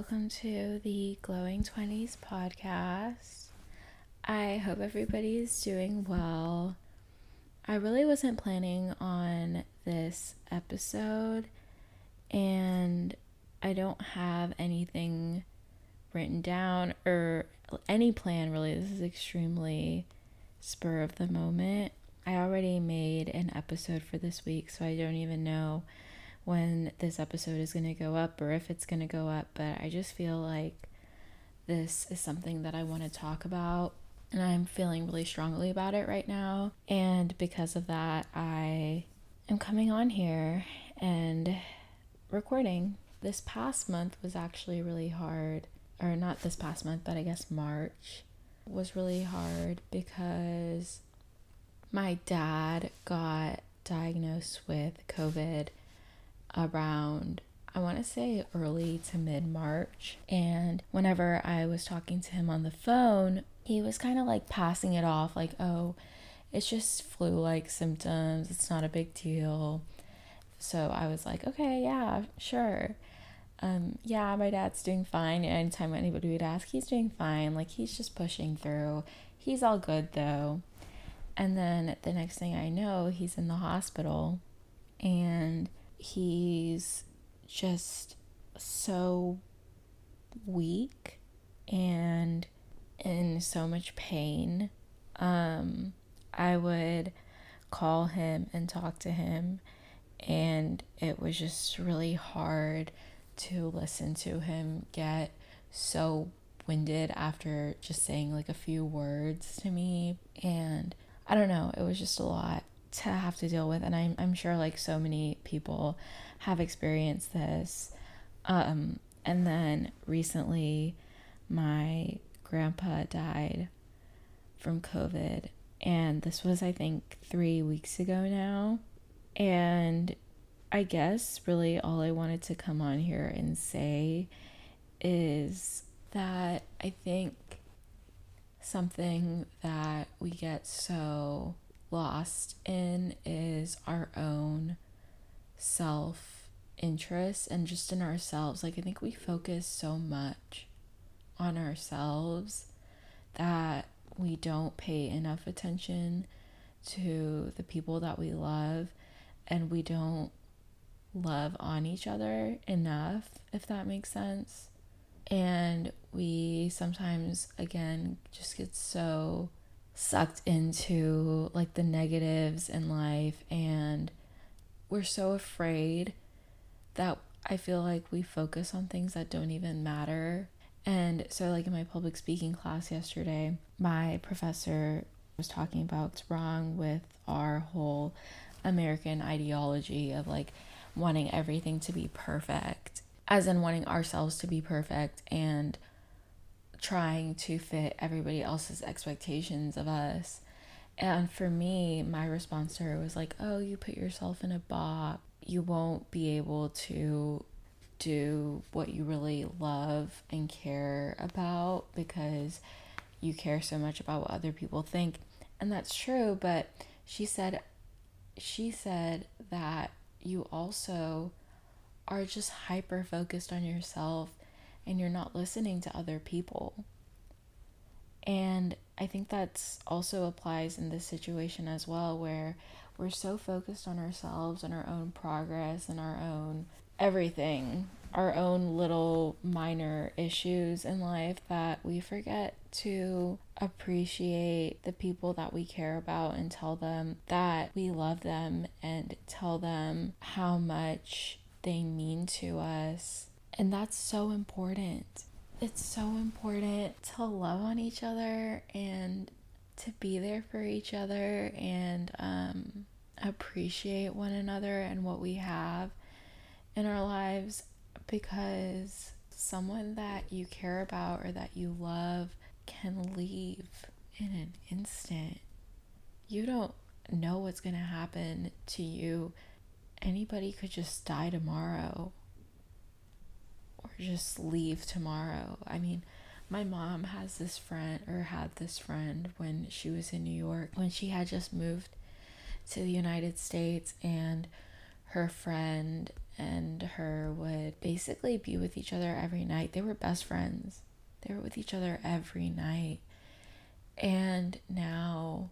welcome to the Glowing 20s podcast. I hope everybody is doing well. I really wasn't planning on this episode, and I don't have anything written down or any plan really. This is extremely spur of the moment. I already made an episode for this week, so I don't even know when this episode is going to go up or if it's going to go up, but I just feel like this is something that I want to talk about and I'm feeling really strongly about it right now. And because of that, I am coming on here and recording. This past month was actually really hard, or not this past month, but I guess March was really hard because my dad got diagnosed with COVID around I want to say early to mid March. And whenever I was talking to him on the phone, he was kind of like passing it off like, oh, it's just flu like symptoms. It's not a big deal. So I was like, okay, yeah, sure. Um, yeah, my dad's doing fine. Anytime anybody would ask, he's doing fine. Like, he's just pushing through. He's all good though. And then the next thing I know, he's in the hospital and he's just so weak and in so much pain. Um, I would call him and talk to him, and it was just really hard to listen to him get so winded after just saying like a few words to me. And I don't know, it was just a lot to have to deal with and I'm I'm sure like so many people have experienced this. Um and then recently my grandpa died from COVID and this was I think 3 weeks ago now. And I guess really all I wanted to come on here and say is that I think something that we get so lost in is our own self interest and just in ourselves. Like, I think we focus so much on ourselves that we don't pay enough attention to the people that we love and we don't love on each other enough, if that makes sense. And we sometimes, again, just get so sucked into like the negatives in life and we're so afraid that I feel like we focus on things that don't even matter. And so like in my public speaking class yesterday, my professor was talking about what's wrong with our whole American ideology of like wanting everything to be perfect, as in wanting ourselves to be perfect and trying to fit everybody else's expectations of us. And for me, my response to her was like, oh, you put yourself in a box. You won't be able to do what you really love and care about because you care so much about what other people think. And that's true, but she said she said that you also are just hyper focused on yourself and you're not listening to other people. And I think that's also applies in this situation as well, where we're so focused on ourselves and our own progress and our own everything, our own little minor issues in life that we forget to appreciate the people that we care about and tell them that we love them and tell them how much they mean to us and that's so important. It's so important to love on each other and to be there for each other and um, appreciate one another and what we have in our lives because someone that you care about or that you love can leave in an instant. You don't know what's going to happen to you. Anybody could just die tomorrow or just leave tomorrow. I mean, my mom has this friend or had this friend when she was in New York when she had just moved to the United States and her friend and her would basically be with each other every night. They were best friends. They were with each other every night. And now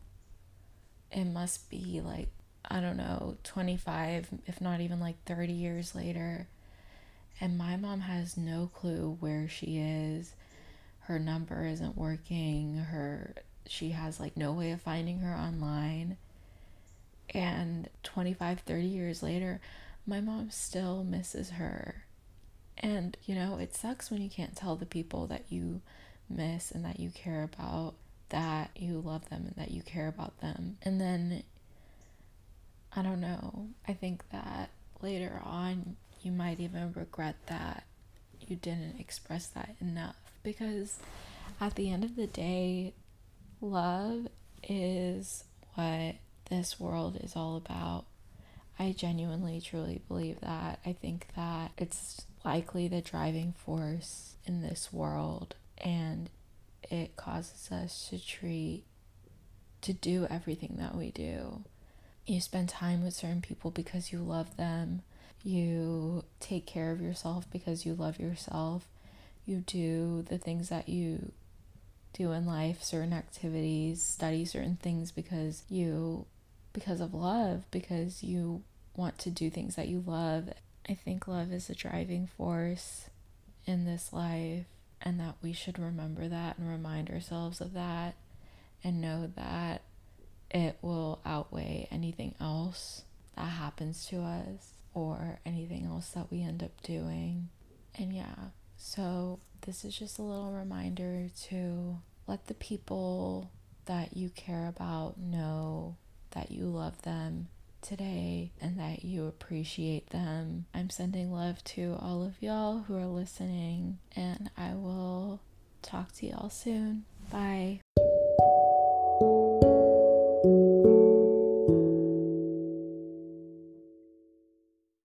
it must be like, I don't know, 25, if not even like 30 years later. And my mom has no clue where she is. Her number isn't working. Her she has like no way of finding her online. And 25, 30 years later, my mom still misses her. And you know, it sucks when you can't tell the people that you miss and that you care about that you love them and that you care about them. And then I don't know. I think that later on you might even regret that you didn't express that enough because at the end of the day, love is what this world is all about. I genuinely, truly believe that. I think that it's likely the driving force in this world, and it causes us to treat, to do everything that we do. You spend time with certain people because you love them, you take care of yourself because you love yourself, you do the things that you do in life, certain activities, study certain things because you because of love, because you want to do things that you love. I think love is a driving force in this life and that we should remember that and remind ourselves of that and know that it will outweigh anything else that happens to us or anything else that we end up doing. And yeah, so this is just a little reminder to let the people that you care about know that you love them today and that you appreciate them. I'm sending love to all of y'all who are listening, and I will talk to y'all soon. Bye.